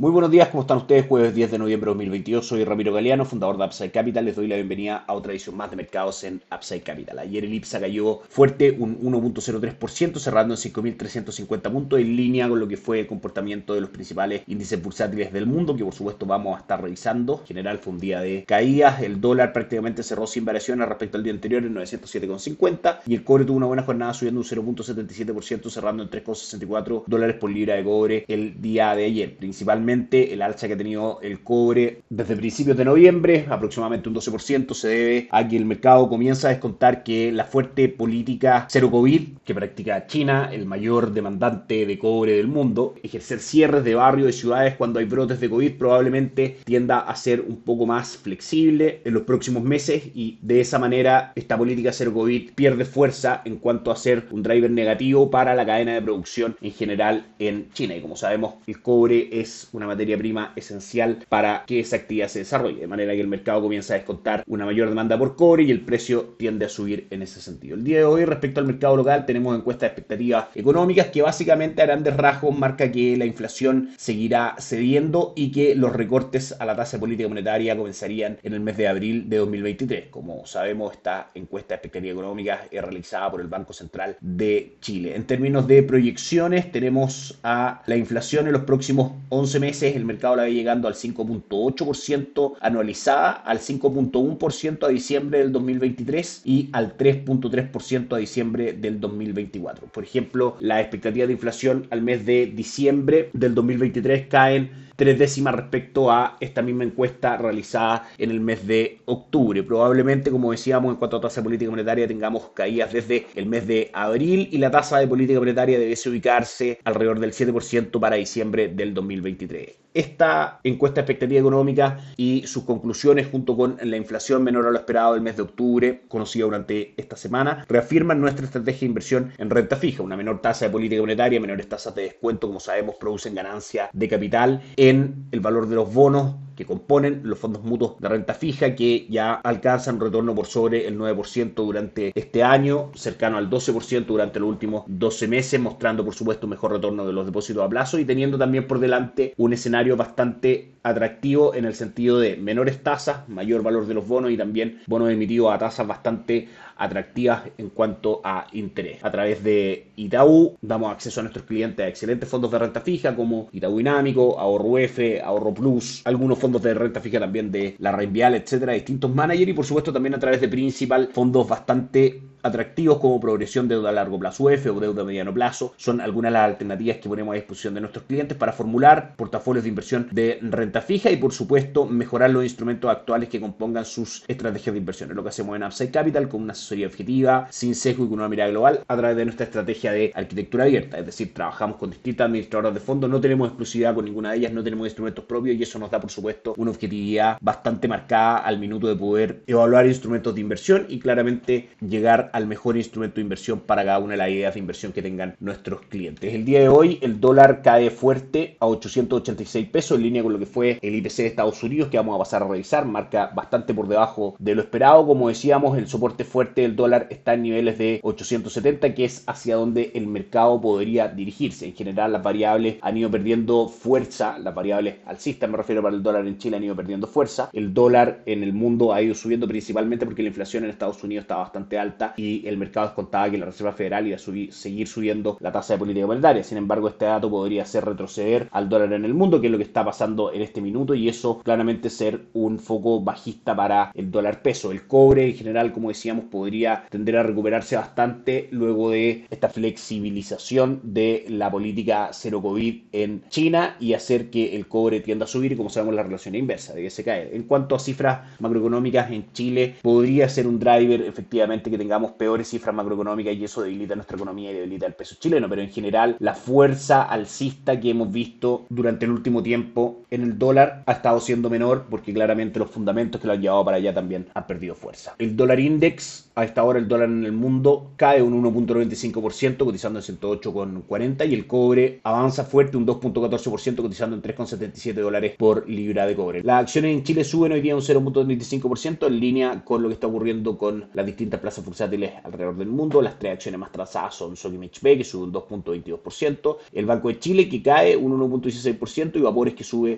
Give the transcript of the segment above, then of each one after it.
Muy buenos días, ¿cómo están ustedes? Jueves 10 de noviembre de 2022, soy Ramiro Galeano, fundador de Upside Capital. Les doy la bienvenida a otra edición más de mercados en Upside Capital. Ayer el IPSA cayó fuerte, un 1.03%, cerrando en 5.350 puntos, en línea con lo que fue el comportamiento de los principales índices bursátiles del mundo, que por supuesto vamos a estar revisando. En general fue un día de caídas, el dólar prácticamente cerró sin variaciones respecto al día anterior en 907,50 y el cobre tuvo una buena jornada subiendo un 0.77%, cerrando en 3,64 dólares por libra de cobre el día de ayer, principalmente el alza que ha tenido el cobre desde principios de noviembre, aproximadamente un 12%, se debe a que el mercado comienza a descontar que la fuerte política cero COVID que practica China, el mayor demandante de cobre del mundo, ejercer cierres de barrios y ciudades cuando hay brotes de COVID probablemente tienda a ser un poco más flexible en los próximos meses y de esa manera esta política cero COVID pierde fuerza en cuanto a ser un driver negativo para la cadena de producción en general en China. Y como sabemos, el cobre es una materia prima esencial para que esa actividad se desarrolle, de manera que el mercado comienza a descontar una mayor demanda por cobre y el precio tiende a subir en ese sentido. El día de hoy, respecto al mercado local, tenemos encuestas de expectativas económicas que básicamente a grandes rasgos marca que la inflación seguirá cediendo y que los recortes a la tasa política monetaria comenzarían en el mes de abril de 2023. Como sabemos, esta encuesta de expectativas económicas es realizada por el Banco Central de Chile. En términos de proyecciones, tenemos a la inflación en los próximos 11 meses el mercado la ve llegando al 5.8% anualizada, al 5.1% a diciembre del 2023 y al 3.3% a diciembre del 2024. Por ejemplo, la expectativa de inflación al mes de diciembre del 2023 caen tres décimas respecto a esta misma encuesta realizada en el mes de octubre. Probablemente, como decíamos, en cuanto a tasa de política monetaria, tengamos caídas desde el mes de abril y la tasa de política monetaria debe ubicarse alrededor del 7% para diciembre del 2023. Esta encuesta de expectativa económica y sus conclusiones junto con la inflación menor a lo esperado del mes de octubre, conocida durante esta semana, reafirman nuestra estrategia de inversión en renta fija. Una menor tasa de política monetaria, menores tasas de descuento, como sabemos, producen ganancia de capital en el valor de los bonos que componen los fondos mutuos de renta fija que ya alcanzan retorno por sobre el 9% durante este año, cercano al 12% durante los últimos 12 meses, mostrando por supuesto un mejor retorno de los depósitos a plazo y teniendo también por delante un escenario bastante atractivo en el sentido de menores tasas, mayor valor de los bonos y también bonos emitidos a tasas bastante atractivas en cuanto a interés. A través de Itaú damos acceso a nuestros clientes a excelentes fondos de renta fija como Itaú Dinámico, Ahorro F, Ahorro Plus, algunos fondos de renta fija también de la Reinvial, etcétera, distintos managers y por supuesto también a través de Principal fondos bastante atractivos como progresión de deuda a largo plazo UF o deuda a mediano plazo. Son algunas de las alternativas que ponemos a disposición de nuestros clientes para formular portafolios de inversión de renta fija y por supuesto mejorar los instrumentos actuales que compongan sus estrategias de inversión. Es lo que hacemos en Upside Capital con una objetiva, sin sesgo y con una mirada global a través de nuestra estrategia de arquitectura abierta. Es decir, trabajamos con distintas administradoras de fondos, no tenemos exclusividad con ninguna de ellas, no tenemos instrumentos propios y eso nos da, por supuesto, una objetividad bastante marcada al minuto de poder evaluar instrumentos de inversión y claramente llegar al mejor instrumento de inversión para cada una de las ideas de inversión que tengan nuestros clientes. El día de hoy el dólar cae fuerte a 886 pesos en línea con lo que fue el IPC de Estados Unidos que vamos a pasar a revisar, marca bastante por debajo de lo esperado. Como decíamos, el soporte fuerte el dólar está en niveles de 870, que es hacia donde el mercado podría dirigirse. En general, las variables han ido perdiendo fuerza, las variables alcistas, me refiero para el dólar en Chile, han ido perdiendo fuerza. El dólar en el mundo ha ido subiendo principalmente porque la inflación en Estados Unidos está bastante alta y el mercado descontaba que la Reserva Federal iba a seguir subiendo la tasa de política monetaria. Sin embargo, este dato podría hacer retroceder al dólar en el mundo, que es lo que está pasando en este minuto, y eso claramente ser un foco bajista para el dólar peso. El cobre en general, como decíamos, podría tender a recuperarse bastante luego de esta flexibilización de la política cero COVID en China y hacer que el cobre tienda a subir y como sabemos la relación es inversa, de que se cae. En cuanto a cifras macroeconómicas en Chile, podría ser un driver efectivamente que tengamos peores cifras macroeconómicas y eso debilita nuestra economía y debilita el peso chileno, pero en general la fuerza alcista que hemos visto durante el último tiempo en el dólar ha estado siendo menor porque claramente los fundamentos que lo han llevado para allá también han perdido fuerza. El dólar index, a esta hora el dólar en el mundo cae un 1.95% cotizando en 108,40 y el cobre avanza fuerte un 2.14% cotizando en 3,77 dólares por libra de cobre. Las acciones en Chile suben hoy día un 0.25% en línea con lo que está ocurriendo con las distintas plazas bursátiles alrededor del mundo. Las tres acciones más trazadas son Sogimich B que sube un 2.22%, el Banco de Chile que cae un 1.16% y Vapores que sube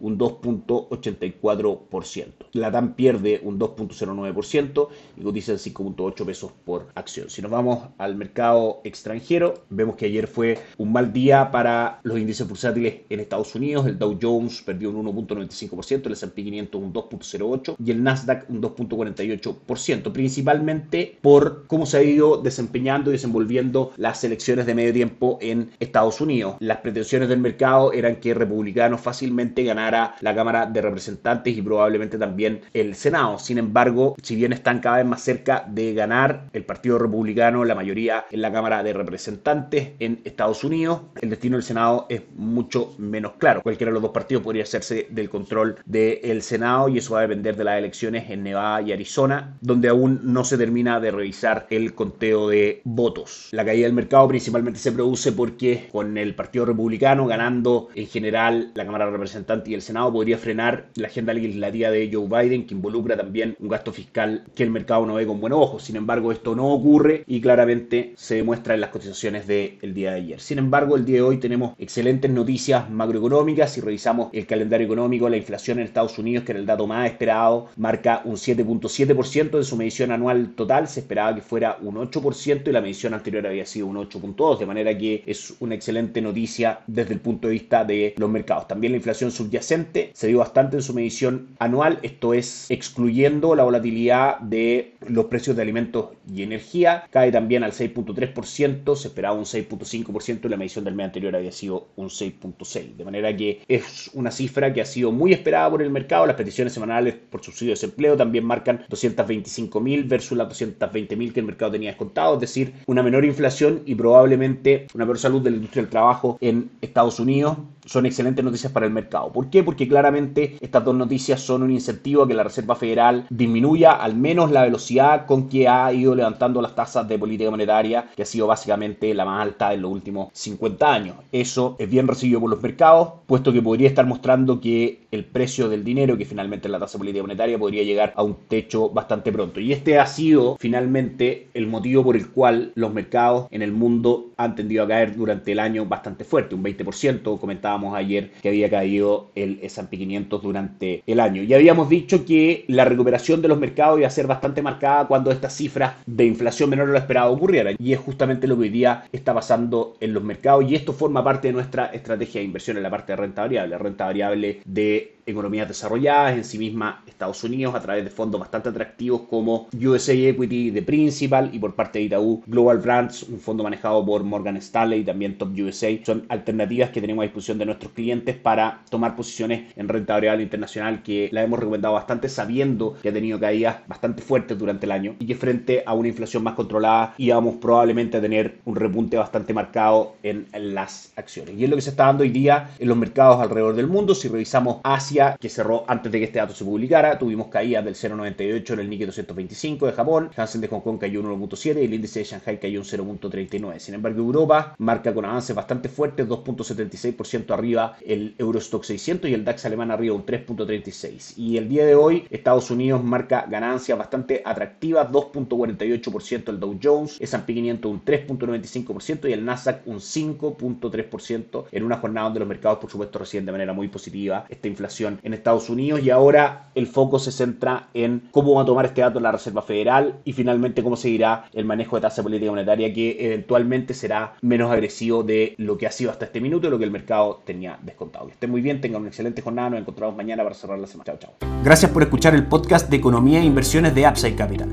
un 2.84%. La TAM pierde un 2.09% y cotiza en 5.8 pesos por acción. Si nos vamos al mercado extranjero, vemos que ayer fue un mal día para los índices bursátiles en Estados Unidos. El Dow Jones perdió un 1.95%, el S&P 500 un 2.08% y el Nasdaq un 2.48%, principalmente por cómo se ha ido desempeñando y desenvolviendo las elecciones de medio tiempo en Estados Unidos. Las pretensiones del mercado eran que republicanos fácilmente ganaran la Cámara de Representantes y probablemente también el Senado. Sin embargo, si bien están cada vez más cerca de ganar el Partido Republicano la mayoría en la Cámara de Representantes en Estados Unidos, el destino del Senado es mucho menos claro. Cualquiera de los dos partidos podría hacerse del control del Senado y eso va a depender de las elecciones en Nevada y Arizona, donde aún no se termina de revisar el conteo de votos. La caída del mercado principalmente se produce porque con el Partido Republicano ganando en general la Cámara de Representantes y el Senado podría frenar la agenda legislativa de Joe Biden, que involucra también un gasto fiscal que el mercado no ve con buenos ojos. Sin embargo, esto no ocurre y claramente se demuestra en las cotizaciones del día de ayer. Sin embargo, el día de hoy tenemos excelentes noticias macroeconómicas. Si revisamos el calendario económico, la inflación en Estados Unidos, que era el dato más esperado, marca un 7.7% de su medición anual total. Se esperaba que fuera un 8% y la medición anterior había sido un 8.2%, de manera que es una excelente noticia desde el punto de vista de los mercados. También la inflación subyacente se dio bastante en su medición anual, esto es excluyendo la volatilidad de los precios de alimentos y energía, cae también al 6.3%, se esperaba un 6.5% y la medición del mes anterior había sido un 6.6%, de manera que es una cifra que ha sido muy esperada por el mercado, las peticiones semanales por subsidio de desempleo también marcan 225.000 versus las 220.000 que el mercado tenía descontado, es decir, una menor inflación y probablemente una peor salud de la industria del trabajo en Estados Unidos, son excelentes noticias para el mercado. ¿Por qué? Porque claramente estas dos noticias son un incentivo a que la Reserva Federal disminuya al menos la velocidad con que ha ido levantando las tasas de política monetaria, que ha sido básicamente la más alta en los últimos 50 años. Eso es bien recibido por los mercados, puesto que podría estar mostrando que el precio del dinero, que finalmente es la tasa política monetaria, podría llegar a un techo bastante pronto. Y este ha sido finalmente el motivo por el cual los mercados en el mundo han tendido a caer durante el año bastante fuerte, un 20%, comentábamos ayer que había caído el S&P 500 durante el año. Y habíamos dicho que la recuperación de los mercados iba a ser bastante marcada cuando estas cifras de inflación menor a lo esperado ocurrieran. Y es justamente lo que hoy día está pasando en los mercados y esto forma parte de nuestra estrategia de inversión en la parte de renta variable, renta variable de economías desarrolladas, en sí misma Estados Unidos, a través de fondos bastante atractivos como USA Equity de Principal y por parte de Itaú Global Brands, un fondo manejado por Morgan Stanley y también Top USA. Son alternativas que tenemos a disposición de nuestros clientes para tomar posiciones en renta variable internacional que la hemos recomendado bastante sabiendo que ha tenido caídas bastante fuertes durante el año y que frente a una inflación más controlada íbamos probablemente a tener un repunte bastante marcado en las acciones. Y es lo que se está dando hoy día en los mercados alrededor del mundo. Si revisamos Asia, que cerró antes de que este dato se publicara. Tuvimos caídas del 0,98 en el Nikkei 225 de Japón. Hansen de Hong Kong cayó un 1,7 y el índice de Shanghai cayó un 0,39. Sin embargo, Europa marca con avances bastante fuertes, 2,76% arriba el Eurostock 600 y el DAX alemán arriba un 3,36. Y el día de hoy, Estados Unidos marca ganancias bastante atractivas, 2,48% el Dow Jones, S&P 500 un 3,95% y el Nasdaq un 5,3% en una jornada donde los mercados, por supuesto, reciben de manera muy positiva esta inflación en Estados Unidos y ahora el foco se centra en cómo va a tomar este dato la Reserva Federal y finalmente cómo seguirá el manejo de tasa política monetaria que eventualmente será menos agresivo de lo que ha sido hasta este minuto y lo que el mercado tenía descontado. Que estén muy bien, tengan una excelente jornada, nos encontramos mañana para cerrar la semana. Chao, chao. Gracias por escuchar el podcast de Economía e Inversiones de Upside Capital.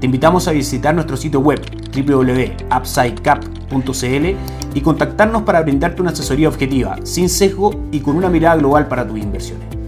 Te invitamos a visitar nuestro sitio web www.upsidecap.cl y contactarnos para brindarte una asesoría objetiva, sin sesgo y con una mirada global para tus inversiones.